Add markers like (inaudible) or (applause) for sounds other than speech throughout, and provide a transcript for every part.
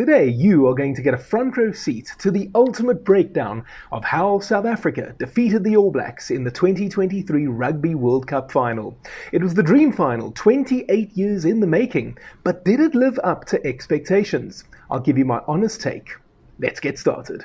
Today, you are going to get a front row seat to the ultimate breakdown of how South Africa defeated the All Blacks in the 2023 Rugby World Cup final. It was the dream final, 28 years in the making, but did it live up to expectations? I'll give you my honest take. Let's get started.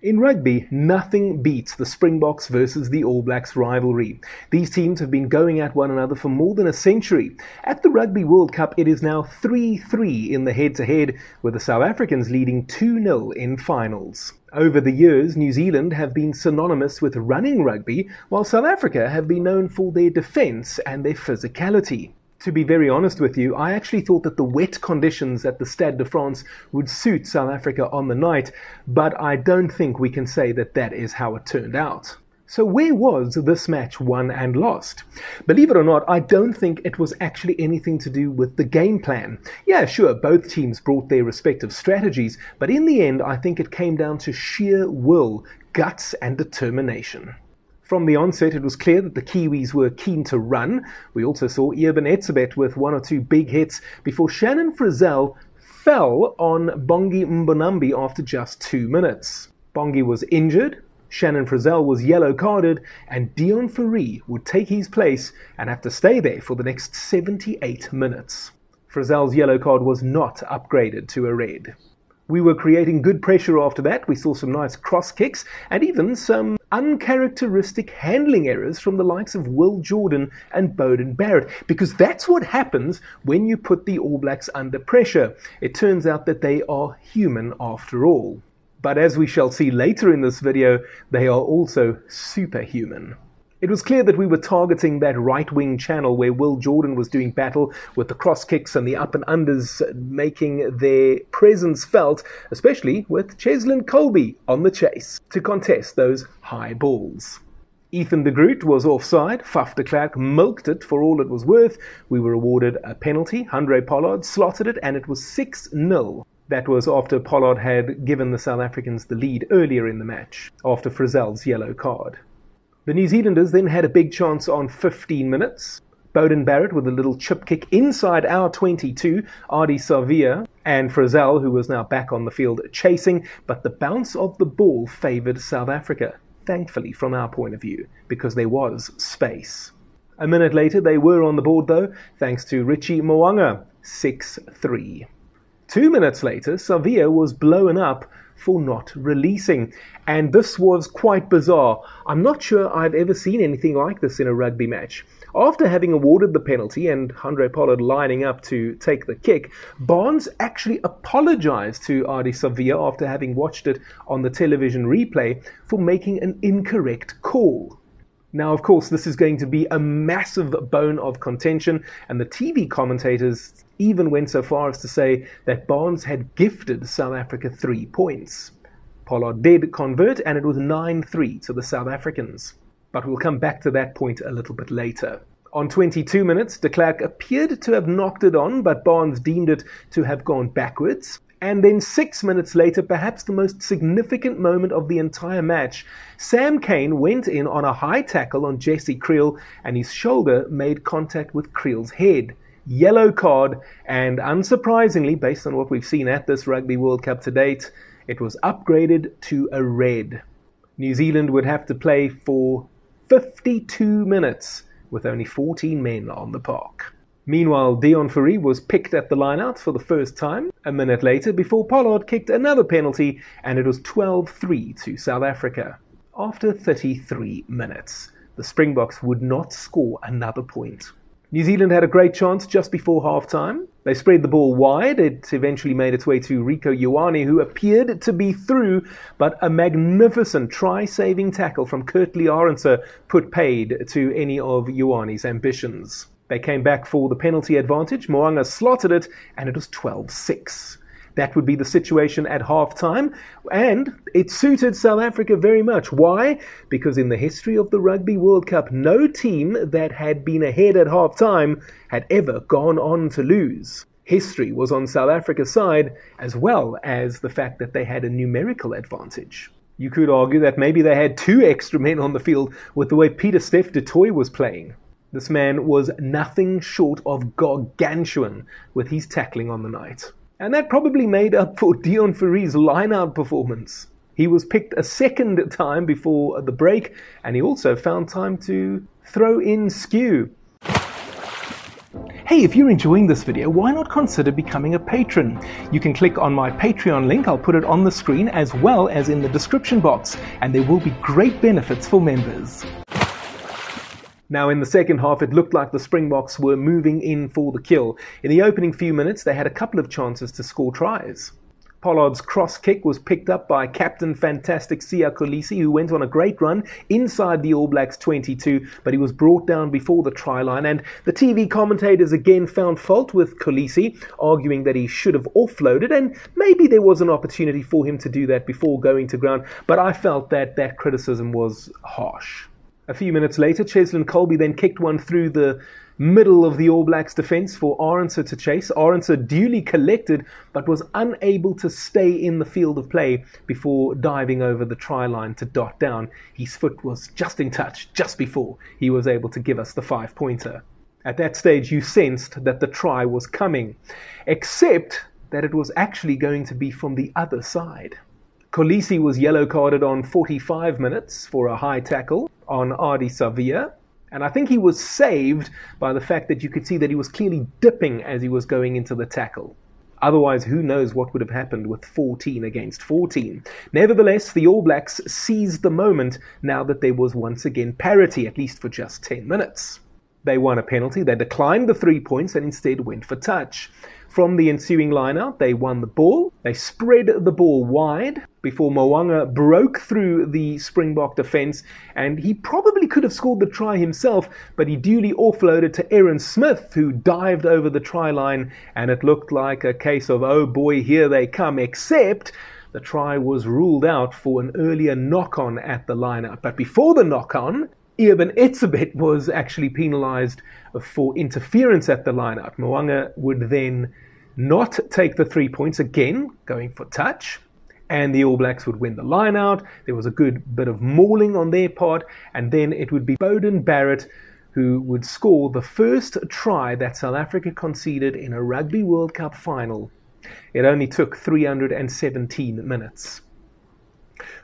In rugby, nothing beats the Springboks versus the All Blacks rivalry. These teams have been going at one another for more than a century. At the Rugby World Cup, it is now 3 3 in the head to head, with the South Africans leading 2 0 in finals. Over the years, New Zealand have been synonymous with running rugby, while South Africa have been known for their defence and their physicality. To be very honest with you, I actually thought that the wet conditions at the Stade de France would suit South Africa on the night, but I don't think we can say that that is how it turned out. So, where was this match won and lost? Believe it or not, I don't think it was actually anything to do with the game plan. Yeah, sure, both teams brought their respective strategies, but in the end, I think it came down to sheer will, guts, and determination. From the onset, it was clear that the Kiwis were keen to run. We also saw Eben Etzebeth with one or two big hits before Shannon Frizzell fell on Bongi Mbonambi after just two minutes. Bongi was injured, Shannon Frizzell was yellow carded, and Deon Fourie would take his place and have to stay there for the next 78 minutes. Frizzell's yellow card was not upgraded to a red. We were creating good pressure after that. We saw some nice cross kicks and even some uncharacteristic handling errors from the likes of Will Jordan and Beauden Barrett, because that's what happens when you put the All Blacks under pressure. It turns out that they are human after all. But as we shall see later in this video, they are also superhuman. It was clear that we were targeting that right wing channel where Will Jordan was doing battle with the cross kicks and the up and unders uh, making their presence felt, especially with Cheslin Kolbe on the chase to contest those high balls. Ethan de Groot was offside. Faf de Klerk milked it for all it was worth. We were awarded a penalty. Handré Pollard slotted it, and it was 6 0. That was after Pollard had given the South Africans the lead earlier in the match, after Frizzell's yellow card. The New Zealanders then had a big chance on 15 minutes. Beauden Barrett with a little chip kick inside our 22, Ardie Savea and Frizzell, who was now back on the field chasing, but the bounce of the ball favoured South Africa, thankfully from our point of view, because there was space. A minute later, they were on the board though, thanks to Richie Mo'unga, 6 3. Two minutes later, Savea was blown up for not releasing. And this was quite bizarre. I'm not sure I've ever seen anything like this in a rugby match. After having awarded the penalty and Andre Pollard lining up to take the kick, Barnes actually apologized to Ardie Savea after having watched it on the television replay for making an incorrect call. Now, of course, this is going to be a massive bone of contention, and the TV commentators even went so far as to say that Barnes had gifted South Africa three points. Pollard did convert, and it was 9 3 to the South Africans. But we'll come back to that point a little bit later. On 22 minutes, de Klerk appeared to have knocked it on, but Barnes deemed it to have gone backwards. And then six minutes later, perhaps the most significant moment of the entire match, Sam Cane went in on a high tackle on Jesse Kriel, and his shoulder made contact with Kriel's head. Yellow card, and unsurprisingly, based on what we've seen at this Rugby World Cup to date, it was upgraded to a red. New Zealand would have to play for 52 minutes with only 14 men on the park. Meanwhile, Deon Fourie was picked at the lineout for the first time a minute later before Pollard kicked another penalty and it was 12 3 to South Africa. After 33 minutes, the Springboks would not score another point. New Zealand had a great chance just before half time. They spread the ball wide. It eventually made its way to Rieko Ioane, who appeared to be through, but a magnificent try saving tackle from Kurt Lee put paid to any of Ioane's ambitions. They came back for the penalty advantage. Mo'unga slotted it, and it was 12 6. That would be the situation at half time, and it suited South Africa very much. Why? Because in the history of the Rugby World Cup, no team that had been ahead at half time had ever gone on to lose. History was on South Africa's side, as well as the fact that they had a numerical advantage. You could argue that maybe they had two extra men on the field with the way Pieter Steph du Toit was playing. This man was nothing short of gargantuan with his tackling on the night. And that probably made up for (laughs) Deon Fourie's line-out performance. He was picked a second time before the break, and he also found time to throw in Skew. Hey, if you're enjoying this video, why not consider becoming a patron? You can click on my Patreon link, I'll put it on the screen as well as in the description box, and there will be great benefits for members. Now, in the second half, it looked like the Springboks were moving in for the kill. In the opening few minutes, they had a couple of chances to score tries. Pollard's cross kick was picked up by Captain Fantastic Siya Kolisi, who went on a great run inside the All Blacks 22, but he was brought down before the try line. And the TV commentators again found fault with Kolisi, arguing that he should have offloaded, and maybe there was an opportunity for him to do that before going to ground, but I felt that that criticism was harsh. A few minutes later, Cheslin Kolbe then kicked one through the middle of the All Blacks defence for Arendse to chase. Arendse duly collected, but was unable to stay in the field of play before diving over the try line to dot down. His foot was just in touch, just before he was able to give us the five pointer. At that stage, you sensed that the try was coming, except that it was actually going to be from the other side. Kolisi was yellow carded on 45 minutes for a high tackle on Ardie Savea. And I think he was saved by the fact that you could see that he was clearly dipping as he was going into the tackle. Otherwise, who knows what would have happened with 14 against 14. Nevertheless, the All Blacks seized the moment now that there was once again parity, at least for just 10 minutes. They won a penalty, they declined the three points and instead went for touch. From the ensuing lineout, they won the ball. They spread the ball wide before Mo'unga broke through the Springbok defence, and he probably could have scored the try himself, but he duly offloaded to Aaron Smith, who dived over the try line, and it looked like a case of, oh boy, here they come, except the try was ruled out for an earlier knock on at the lineout. But before the knock on, Eben Etzebeth was actually penalised for interference at the lineout. Mo'unga would then not take the three points again, going for touch, and the All Blacks would win the line out. There was a good bit of mauling on their part, and then it would be Beauden Barrett who would score the first try that South Africa conceded in a Rugby World Cup final. It only took 317 minutes.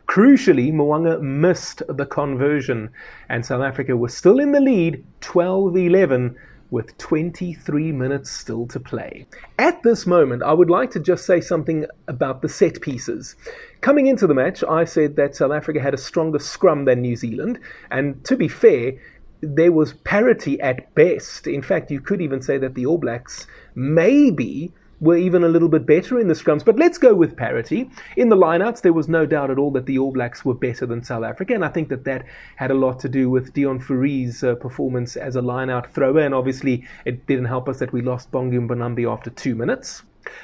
Crucially, Mo'unga missed the conversion, and South Africa was still in the lead 12 11 with 23 minutes still to play. At this moment, I would like to just say something about the set pieces. Coming into the match, I said that South Africa had a stronger scrum than New Zealand, and to be fair, there was parity at best. In fact, you could even say that the All Blacks maybe were even a little bit better in the scrums. But let's go with parity. In the lineouts, there was no doubt at all that the All Blacks were better than South Africa, and I think that that had a lot to do with Deon Fourie's uh, performance as a lineout thrower, and obviously it didn't help us that we lost Bongi Mbonambi after two minutes.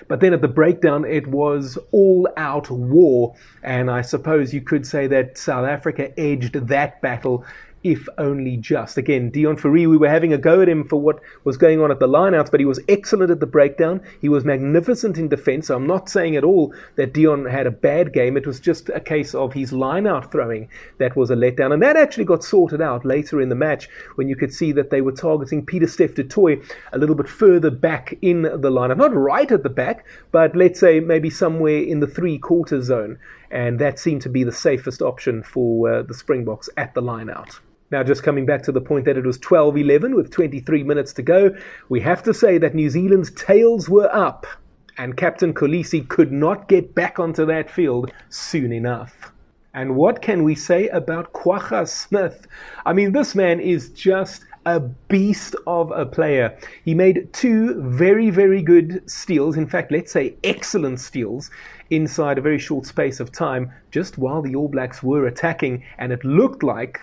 But then at the breakdown, it was all out war. And I suppose you could say that South Africa edged that battle if only just. Again, Deon Fourie, we were having a go at him for what was going on at the lineouts, but he was excellent at the breakdown. He was magnificent in defence. So I'm not saying at all that Deon had a bad game. It was just a case of his lineout throwing that was a letdown. And that actually got sorted out later in the match when you could see that they were targeting Pieter Steph Toit a little bit further back in the lineup. Not right at the back, but let's say maybe somewhere in the three quarter zone. And that seemed to be the safest option for uh, the Springboks at the lineout. Now, just coming back to the point that it was 12 11 with 23 minutes to go, we have to say that New Zealand's tails were up, and Captain Kolisi could not get back onto that field soon enough. And what can we say about Kwagga Smith? I mean, this man is just a beast of a player. He made two very, very good steals. In fact, let's say excellent steals inside a very short space of time, just while the All Blacks were attacking. And it looked like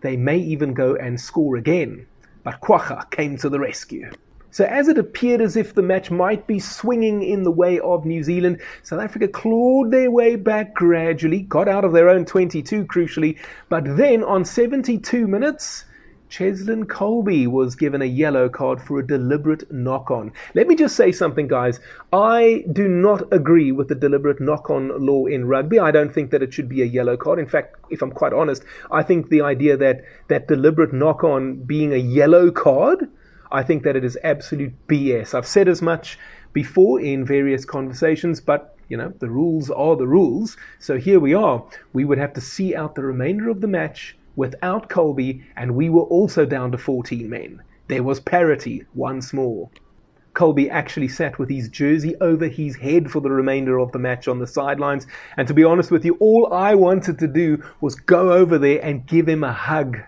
they may even go and score again. But Kwagga came to the rescue. So, as it appeared as if the match might be swinging in the way of New Zealand, South Africa clawed their way back gradually, got out of their own 22 crucially, but then on 72 minutes, Cheslin Kolbe was given a yellow card for a deliberate knock on. Let me just say something, guys. I do not agree with the deliberate knock on law in rugby. I don't think that it should be a yellow card. In fact, if I'm quite honest, I think the idea that that deliberate knock on being a yellow card, I think that it is absolute BS. I've said as much before in various conversations, but you know, the rules are the rules. So here we are. We would have to see out the remainder of the match without Kolbe, and we were also down to 14 men. There was parity once more. Kolbe actually sat with his jersey over his head for the remainder of the match on the sidelines. And to be honest with you, all I wanted to do was go over there and give him a hug.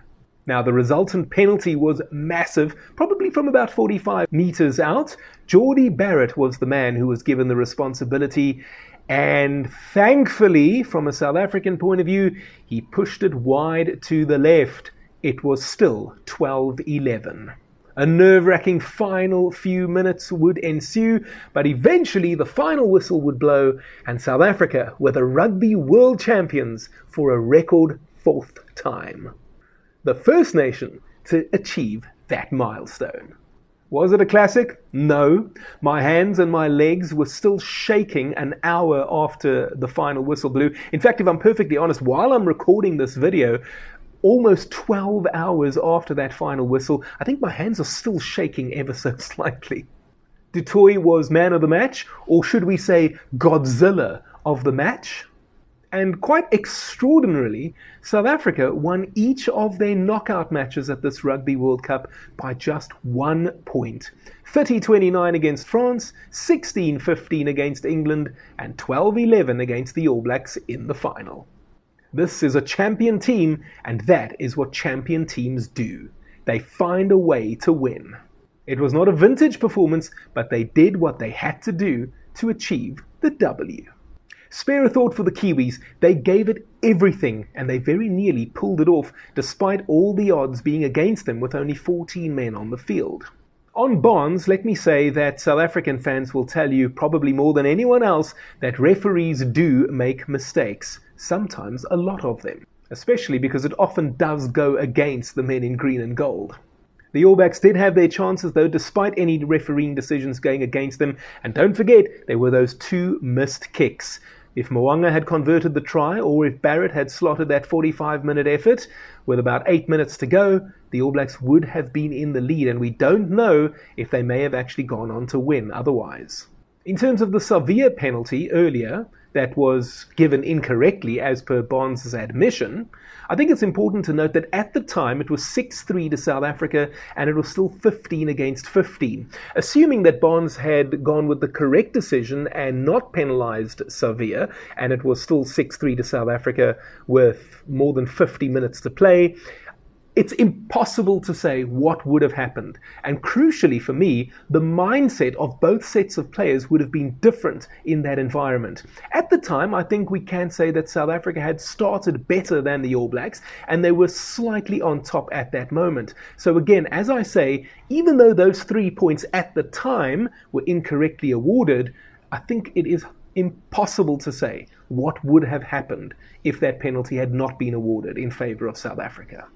Now, the resultant penalty was massive, probably from about 45 metres out. Jordie Barrett was the man who was given the responsibility, and thankfully, from a South African point of view, he pushed it wide to the left. It was still 12 11. A nerve wracking final few minutes would ensue, but eventually the final whistle would blow, and South Africa were the rugby world champions for a record fourth time the first nation to achieve that milestone. Was it a classic? No. My hands and my legs were still shaking an hour after the final whistle blew. In fact, if I'm perfectly honest, while I'm recording this video, almost 12 hours after that final whistle, I think my hands are still shaking ever so (laughs) slightly. Du Toit was man of the match, or should we say Godzilla of the match? And quite extraordinarily, South Africa won each of their knockout matches at this Rugby World Cup by just one point 30 29 against France, 16 15 against England, and 12 11 against the All Blacks in the final. This is a champion team, and that is what champion teams do. They find a way to win. It was not a vintage performance, but they did what they had to do to achieve the W. Spare a thought for the Kiwis. They gave it everything and they very nearly pulled it off, despite all the odds being against them with only 14 men on the field. On Barnes, let me say that South African fans will tell you, probably more than anyone else, that referees do make mistakes, sometimes a lot of them, especially because it often does go against the men in green and gold. The All Blacks did have their chances, though, despite any refereeing decisions going against them. And don't forget, there were those two missed kicks. If Mo'unga had converted the try, or if Barrett had slotted that 45 minute effort with about eight minutes to go, the All Blacks would have been in the lead, and we don't know if they may have actually gone on to win otherwise. In terms of the severe penalty earlier, that was given incorrectly as per Barnes' admission, I think it's important to note that at the time it was 6 3 to South Africa and it was still 15 against 15. Assuming that Barnes had gone with the correct decision and not penalised Savea, and it was still 6 3 to South Africa with more than 50 minutes to play, it's impossible to say what would have happened. And crucially for me, the mindset of both sets of players would have been different in that environment. At the time, I think we can say that South Africa had started better than the All Blacks and they were slightly on top at that moment. So, again, as I say, even though those three points at the time were incorrectly awarded, I think it is impossible to say what would have happened if that penalty had not been awarded in favour of South Africa.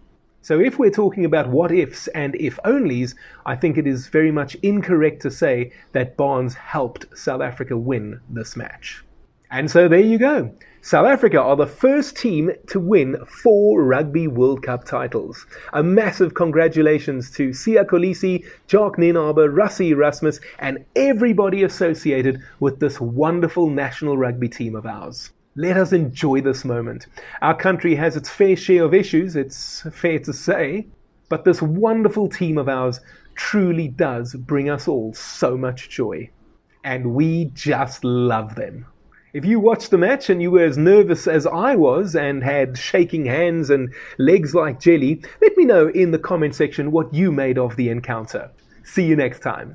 So if we're talking about what ifs and if onlys, I think it is very much incorrect to say that Barnes helped South Africa win this match. And so there you go. South Africa are the first team to win four Rugby World Cup titles. A massive congratulations to Siya Kolisi, Jacques Nienaber, Rassie Erasmus, and everybody associated with this wonderful national rugby team of ours. Let us enjoy this moment. Our country has its fair share of issues, it's fair to say, but this wonderful team of ours truly does bring us all so much joy. And we just love them. If you watched the match and you were as nervous as I was and had shaking hands and legs like jelly, let me know in the comment section what you made of the encounter. See you next time.